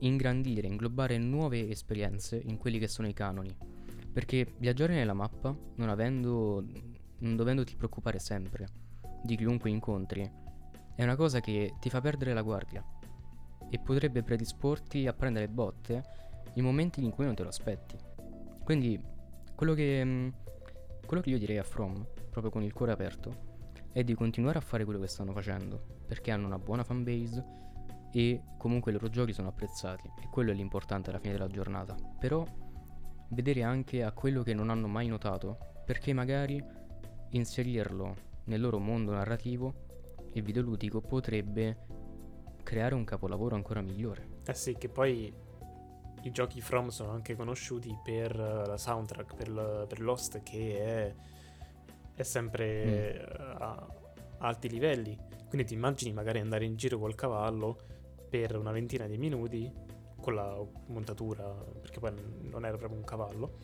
ingrandire, inglobare nuove esperienze in quelli che sono i canoni, perché viaggiare nella mappa, non avendo, non dovendoti preoccupare sempre, di chiunque incontri, è una cosa che ti fa perdere la guardia e potrebbe predisporti a prendere botte in momenti in cui non te lo aspetti. Quindi quello che, mm, quello che io direi a From, proprio con il cuore aperto, è di continuare a fare quello che stanno facendo, perché hanno una buona fanbase e comunque i loro giochi sono apprezzati e quello è l'importante alla fine della giornata. Però vedere anche a quello che non hanno mai notato, perché magari inserirlo nel loro mondo narrativo il videoludico potrebbe creare un capolavoro ancora migliore. Eh sì, che poi i giochi From sono anche conosciuti per uh, la soundtrack, per, l- per, Lost che è, è sempre mm. a alti livelli. Quindi ti immagini magari andare in giro col cavallo per una ventina di minuti con la montatura, perché poi non era proprio un cavallo.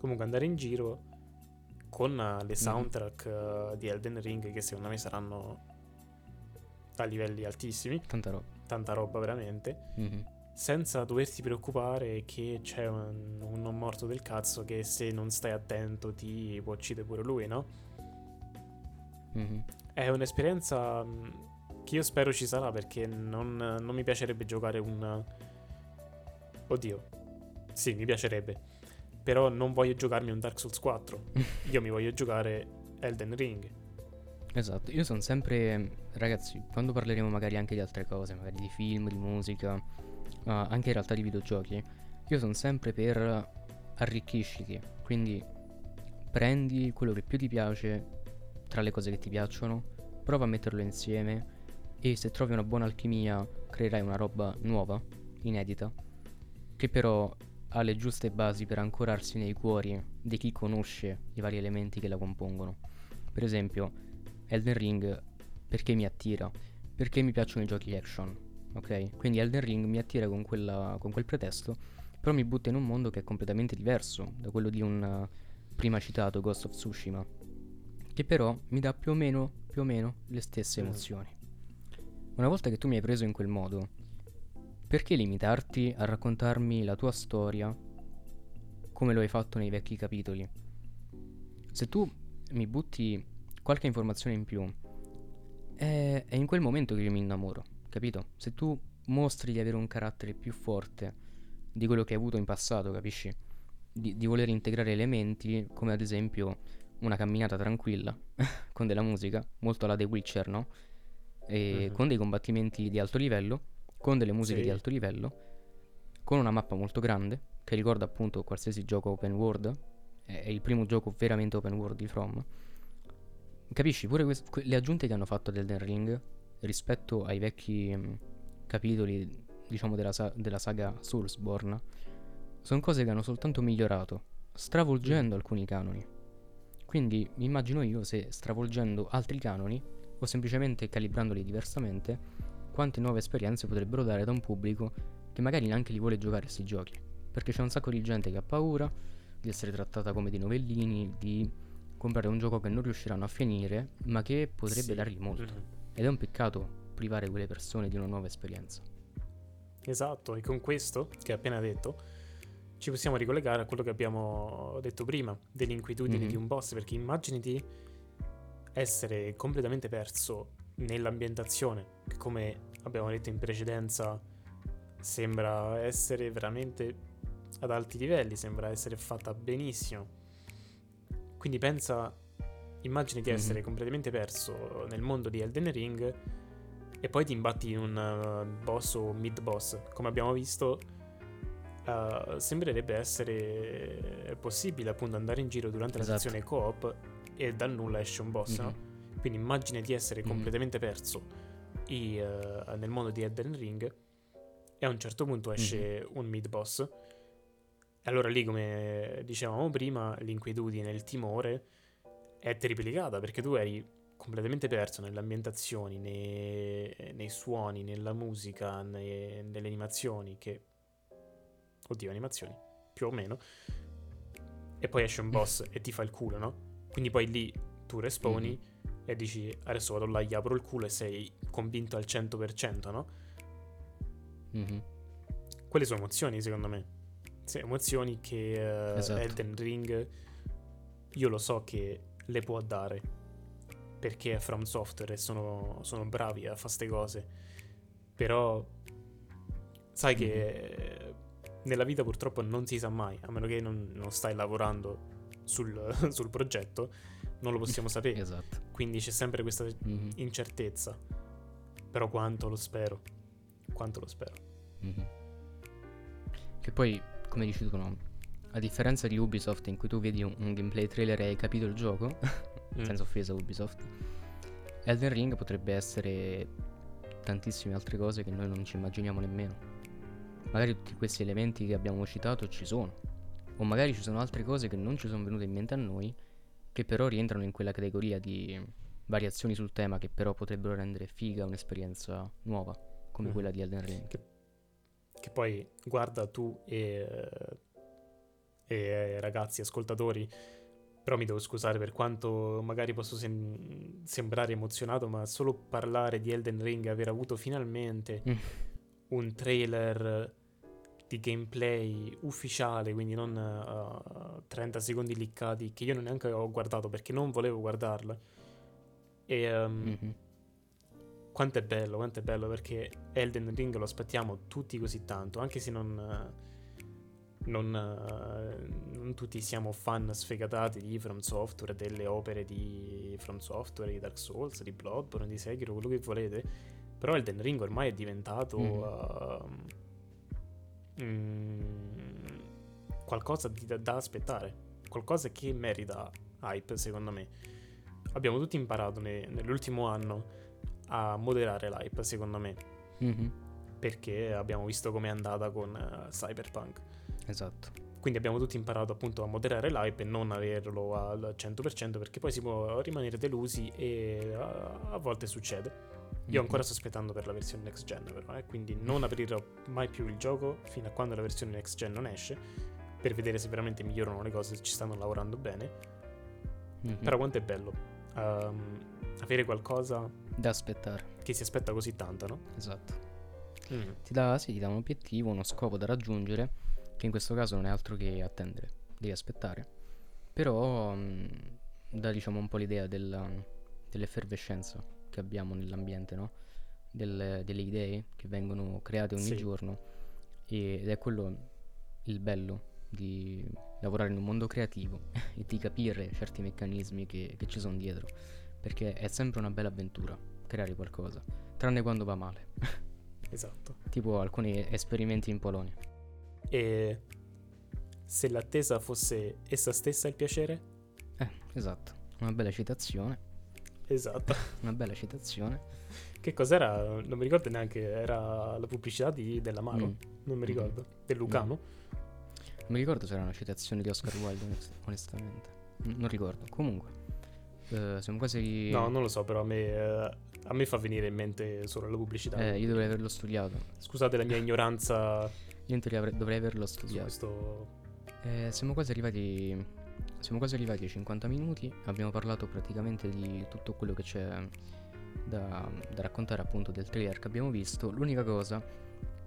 Comunque andare in giro con le mhm. soundtrack mm-hmm. di Elden Ring che secondo me saranno a livelli altissimi. Tanta roba. Tanta roba veramente. Mm-hmm. Senza doverti preoccupare che c'è un, un, non morto del cazzo che se non stai attento ti può uccidere pure lui, no? Mm-hmm. È un'esperienza che io spero ci sarà perché non, non mi piacerebbe giocare un... Oddio. Sì, mi piacerebbe però non voglio giocarmi un Dark Souls 4. Io mi voglio giocare Elden Ring. Esatto, io sono sempre, ragazzi, quando parleremo magari anche di altre cose, magari di film, di musica, uh, anche in realtà di videogiochi, io sono sempre per arricchisciti. Quindi prendi quello che più ti piace tra le cose che ti piacciono, prova a metterlo insieme e se trovi una buona alchimia creerai una roba nuova, inedita, che però ha le giuste basi per ancorarsi nei cuori di chi conosce i vari elementi che la compongono. Per esempio, Elden Ring perché mi attira? Perché mi piacciono i giochi action, ok? Quindi Elden Ring mi attira con, quella, con quel pretesto, però mi butta in un mondo che è completamente diverso da quello di un uh, prima citato Ghost of Tsushima, che però mi dà più o meno, più o meno le stesse mm. emozioni. Una volta che tu mi hai preso in quel modo, perché limitarti a raccontarmi la tua storia come lo hai fatto nei vecchi capitoli? Se tu mi butti qualche informazione in più, è, è in quel momento che io mi innamoro, capito? Se tu mostri di avere un carattere più forte di quello che hai avuto in passato, capisci? Di, di voler integrare elementi come ad esempio una camminata tranquilla con della musica, molto alla The Witcher, no? E Mhm. con dei combattimenti di alto livello, con delle musiche Sì. di alto livello, con una mappa molto grande che ricorda appunto qualsiasi gioco open world. È, il primo gioco veramente open world di From. Capisci pure quest- que- le aggiunte che hanno fatto ad Elden Ring rispetto ai vecchi mm, capitoli, diciamo, della, sa- della saga Soulsborne, sono cose che hanno soltanto migliorato, stravolgendo alcuni canoni. Quindi mi immagino io se stravolgendo altri canoni o semplicemente calibrandoli diversamente, quante nuove esperienze potrebbero dare da un pubblico che magari neanche li vuole giocare questi giochi. Perché c'è un sacco di gente che ha paura di essere trattata come dei novellini, di comprare un gioco che non riusciranno a finire, ma che potrebbe Sì. dargli molto. Mhm. Ed è un peccato privare quelle persone di una nuova esperienza. Esatto, e con questo che hai appena detto ci possiamo ricollegare a quello che abbiamo detto prima, delle inquietudini Mhm. di un boss, perché immaginati essere completamente perso nell'ambientazione, che come abbiamo detto in precedenza sembra essere veramente ad alti livelli, sembra essere fatta benissimo. Quindi pensa, immagini di Mhm. essere completamente perso nel mondo di Elden Ring e poi ti imbatti in un uh, boss o mid boss. Come abbiamo visto, uh, sembrerebbe essere possibile appunto andare in giro durante la Esatto. sezione co-op e dal nulla esce un boss, Mhm. no? Quindi immagina di essere Mhm. completamente perso i, uh, nel mondo di Elden Ring e a un certo punto esce un mid boss. E allora lì, come dicevamo prima, l'inquietudine, il timore è triplicata perché tu eri completamente perso nelle ambientazioni, nei, nei suoni, nella musica, nei- nelle animazioni che... Oddio, animazioni, più o meno. E poi esce un boss e ti fa il culo, no? Quindi poi lì tu respawni e dici adesso vado là, gli apro il culo e sei convinto al 100%, no? Mhm. Quelle sono emozioni, secondo me. Sì, emozioni che eh, Esatto. Elden Ring io lo so che le può dare perché è From Software e sono, sono bravi a fare queste cose. Però sai che nella vita purtroppo non si sa mai, a meno che non, non stai lavorando sul, sul progetto, non lo possiamo sapere. Esatto. Quindi c'è sempre questa Mhm. incertezza. Però quanto lo spero. Quanto lo spero. Mhm. Che poi, come dici tu, no? A differenza di Ubisoft in cui tu vedi un, un gameplay trailer e hai capito il gioco, Mm. senza offesa Ubisoft, Elden Ring potrebbe essere tantissime altre cose che noi non ci immaginiamo nemmeno. Magari tutti questi elementi che abbiamo citato ci sono. O magari ci sono altre cose che non ci sono venute in mente a noi, che però rientrano in quella categoria di variazioni sul tema che però potrebbero rendere figa un'esperienza nuova, come Mhm. quella di Elden Ring. Che poi guarda tu e, e eh, ragazzi ascoltatori, però mi devo scusare per quanto magari posso sem- sembrare emozionato, ma solo parlare di Elden Ring, aver avuto finalmente Mm. un trailer di gameplay ufficiale, quindi non eh, 30 secondi liccati che io non neanche ho guardato perché non volevo guardarla. E ehm, Mhm. quanto è bello, quanto è bello perché Elden Ring lo aspettiamo tutti così tanto, anche se non, eh, non, eh, non tutti siamo fan sfegatati di From Software, delle opere di From Software, di Dark Souls, di Bloodborne, di Sekiro, quello che volete, però Elden Ring ormai è diventato Mhm. Uh, mm, qualcosa di- da, da aspettare, qualcosa che merita hype secondo me. Abbiamo tutti imparato ne- nell'ultimo anno a moderare l'hype, secondo me, Mhm. perché abbiamo visto com'è andata con eh, Cyberpunk. Esatto. Quindi abbiamo tutti imparato appunto a moderare l'hype e non averlo al 100% perché poi si può rimanere delusi e a, a volte succede. Io Mhm. ancora sto aspettando per la versione next gen però, eh, quindi non aprirò mai più il gioco fino a quando la versione next gen non esce per vedere se veramente migliorano le cose, se ci stanno lavorando bene. Mhm. Però quanto è bello ehm, avere qualcosa Da aspettare, che si aspetta così tanto, no? esatto. Mm. Ti dà, sì, ti dà un obiettivo, uno scopo da raggiungere, che in questo caso non è altro che attendere, devi aspettare. Però mm, dà diciamo un po' l'idea della- dell'effervescenza che abbiamo nell'ambiente, no? Del- delle idee che vengono create ogni Sì. giorno ed è quello il bello di lavorare in un mondo creativo e di capire certi meccanismi che, che ci sono dietro, perché è sempre una bella avventura creare qualcosa, tranne quando va male, Esatto. tipo alcuni esperimenti in Polonia. E se l'attesa fosse essa stessa il piacere? Eh, esatto, una bella citazione, Esatto. una bella citazione. Che cos'era? Non mi ricordo neanche. Era la pubblicità di, dell'Amaro. Mm. Non mi ricordo. Del Lucano. Non mi ricordo se era una citazione di Oscar Wilde, onest- onestamente. N- non ricordo. Comunque, eh, siamo quasi... No, non lo so, però a me, eh, a me fa venire in mente solo la pubblicità. Eh, io dovrei averlo studiato. Scusate la mia ignoranza Io in teoria dovrei averlo su studiato. questo. Eh, siamo quasi arrivati. Siamo quasi arrivati ai 50 minuti. Abbiamo parlato praticamente di tutto quello che c'è da, da raccontare, appunto, del trailer che abbiamo visto. L'unica cosa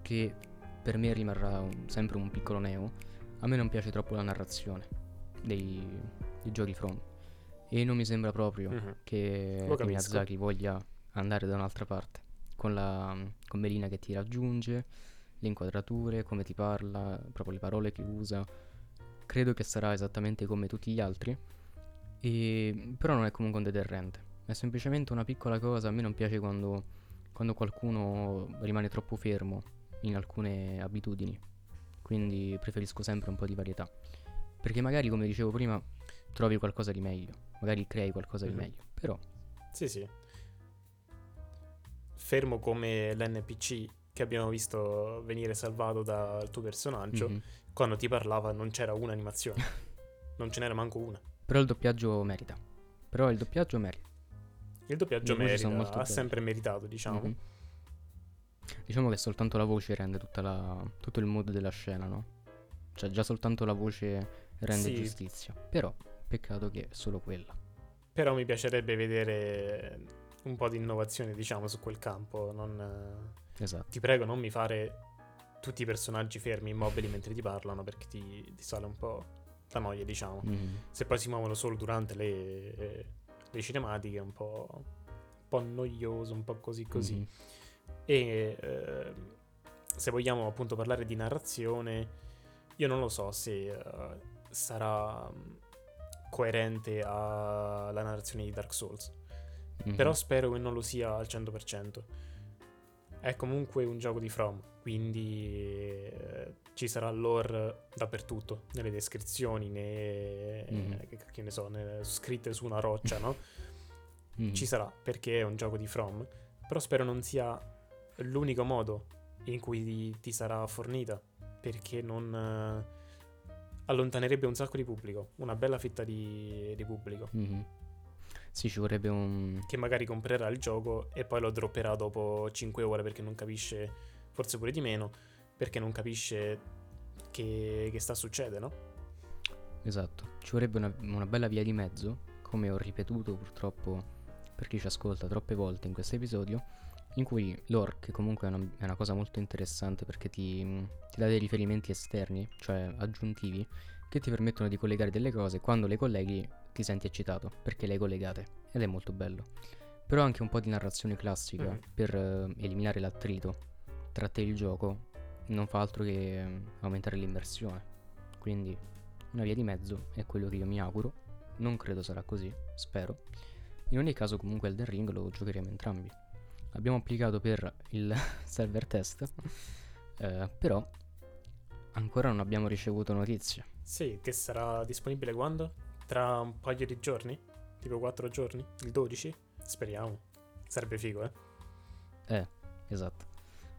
che per me rimarrà un- sempre un piccolo neo. A me non piace troppo la narrazione dei, dei giochi From. E non mi sembra proprio Mhm. che, che. Miyazaki voglia andare da un'altra parte. Con, la, con Melina che ti raggiunge, le inquadrature, come ti parla, proprio le parole che usa. Credo che sarà esattamente come tutti gli altri. E, però non è comunque un deterrente. È semplicemente una piccola cosa. A me non piace quando, quando qualcuno rimane troppo fermo in alcune abitudini. Quindi preferisco sempre un po' di varietà. Perché magari, come dicevo prima, trovi qualcosa di meglio. Magari crei qualcosa di Mhm. meglio. Però Sì, sì. Fermo come l'NPC che abbiamo visto venire salvato dal tuo personaggio. mhm. Quando ti parlava non c'era un'animazione. non ce n'era manco una. Però il doppiaggio merita. Però il doppiaggio merita. Il doppiaggio Le merita, ha belle. sempre meritato, diciamo. Mhm. Diciamo che soltanto la voce rende tutta la- tutto il mood della scena, no? Cioè già soltanto la voce rende Sì. giustizia. Però peccato che è solo quella. Però mi piacerebbe vedere un po' di innovazione, diciamo, su quel campo. Non, Esatto. Ti prego, non mi fare tutti i personaggi fermi, immobili mentre ti parlano, perché ti, ti sale un po' la noia, diciamo. Mhm. Se poi si muovono solo durante le, le cinematiche è un po', un po' noioso, un po' così così. Mhm. E eh, se vogliamo appunto parlare di narrazione, io non lo so se eh, sarà mm, coerente alla narrazione di Dark Souls. Mhm. Però spero che non lo sia al 100%. È comunque un gioco di From, quindi eh, ci sarà lore dappertutto, nelle descrizioni, ne, Mhm. che ne so, ne- scritte su una roccia, no? Mhm. Ci sarà perché è un gioco di From, però spero non sia l'unico modo in cui ti, ti sarà fornita, perché non eh, allontanerebbe un sacco di pubblico, una bella fetta di, di pubblico, Mhm. Sì, ci vorrebbe un... che magari comprerà il gioco e poi lo dropperà dopo 5 ore perché non capisce, forse pure di meno, perché non capisce che, che sta succedendo, no? Esatto. Ci vorrebbe una, una bella via di mezzo, come ho ripetuto purtroppo per chi ci ascolta troppe volte in questo episodio, in cui l'ore, che comunque è una, è una cosa molto interessante perché ti, ti dà dei riferimenti esterni, cioè aggiuntivi, che ti permettono di collegare delle cose, quando le colleghi ti senti eccitato, perché le hai collegate, ed è molto bello. Però anche un po' di narrazione classica Mhm. per eh, eliminare l'attrito tra te e il gioco non fa altro che eh, aumentare l'immersione. Quindi una via di mezzo è quello che io mi auguro. Non credo sarà così, spero. In ogni caso, comunque, Elden Ring lo giocheremo entrambi. Abbiamo applicato per il server test, eh, però ancora non abbiamo ricevuto notizie. Sì, che sarà disponibile quando? Tra un paio di giorni? Tipo 4 giorni? Il 12? Speriamo. Sarebbe figo, eh? Eh, esatto.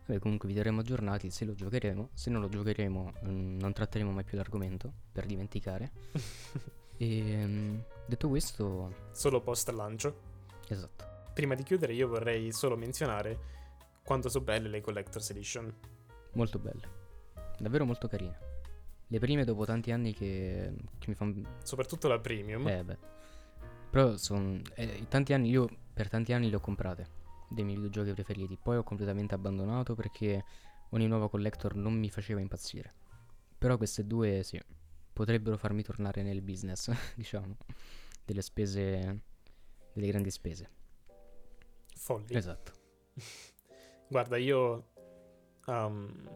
Vabbè, comunque vi terremo aggiornati se lo giocheremo. Se non lo giocheremo, mm, non tratteremo mai più l'argomento per dimenticare. E mm, detto questo, Solo post lancio. esatto. Prima di chiudere io vorrei solo menzionare quanto sono belle le Collector's Edition. Molto belle. Davvero molto carine. Le prime dopo tanti anni che, che mi fanno... Soprattutto la premium. Eh beh. Però sono... tanti anni io per tanti anni le ho comprate. Dei miei videogiochi preferiti. Poi ho completamente abbandonato perché ogni nuova collector non mi faceva impazzire. Però queste due sì. Potrebbero farmi tornare nel business, diciamo. Delle spese... Delle grandi spese. Folli. Esatto. Guarda, io um,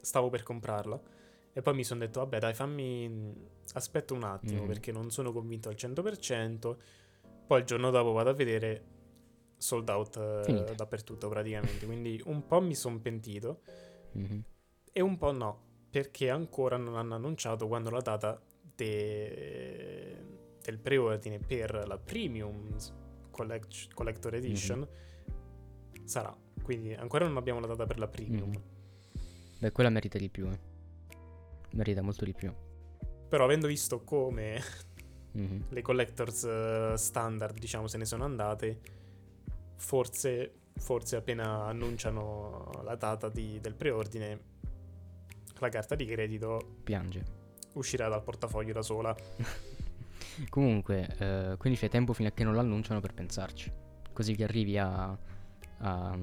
stavo per comprarla e poi mi sono detto, vabbè dai, fammi... Aspetta un attimo Mm. perché non sono convinto al 100%. Poi il giorno dopo vado a vedere sold out eh, Finita. dappertutto praticamente. Quindi un po' mi sono pentito Mhm. e un po' no, perché ancora non hanno annunciato quando la data de- del preordine per la Premium collect- Collector Edition sarà. Quindi ancora non abbiamo la data per la Premium. Mhm. Beh, quella merita di più, eh. Merita molto di più. Però avendo visto come Mhm. le collectors eh, standard, diciamo, se ne sono andate, forse, forse appena annunciano la data di- del preordine, la carta di credito Piange. uscirà dal portafoglio da sola. Comunque, eh, quindi c'è tempo fino a che non lo annunciano per pensarci. Così che arrivi a, a-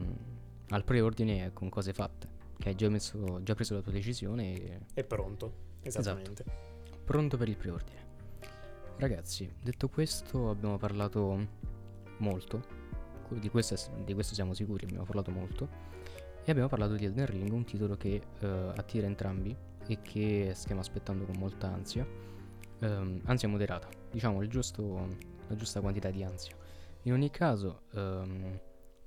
al preordine con cose fatte. Che hai già, messo- già preso la tua decisione e È pronto. Esattamente. pronto per il preordine. Ragazzi, detto questo, abbiamo parlato molto. Di questo, di questo siamo sicuri, abbiamo parlato molto. E abbiamo parlato di Elden Ring, un titolo che eh, attira entrambi e che stiamo aspettando con molta ansia. Ehm, ansia moderata, diciamo giusto, la giusta quantità di ansia. In ogni caso, ehm,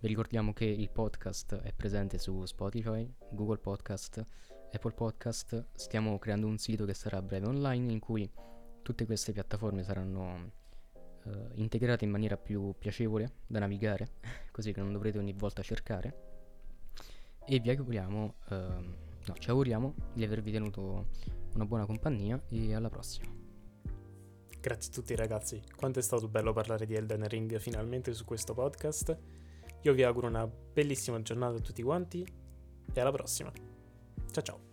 vi ricordiamo che il podcast è presente su Spotify, Google Podcast, Apple Podcast. Stiamo creando un sito che sarà a breve online in cui tutte queste piattaforme saranno eh, integrate in maniera più piacevole da navigare, così che non dovrete ogni volta cercare. E vi auguriamo, ehm, no, ci auguriamo di avervi tenuto una buona compagnia e alla prossima. Grazie a tutti ragazzi, quanto è stato bello parlare di Elden Ring finalmente su questo podcast. Io vi auguro una bellissima giornata a tutti quanti e alla prossima. Ciao ciao.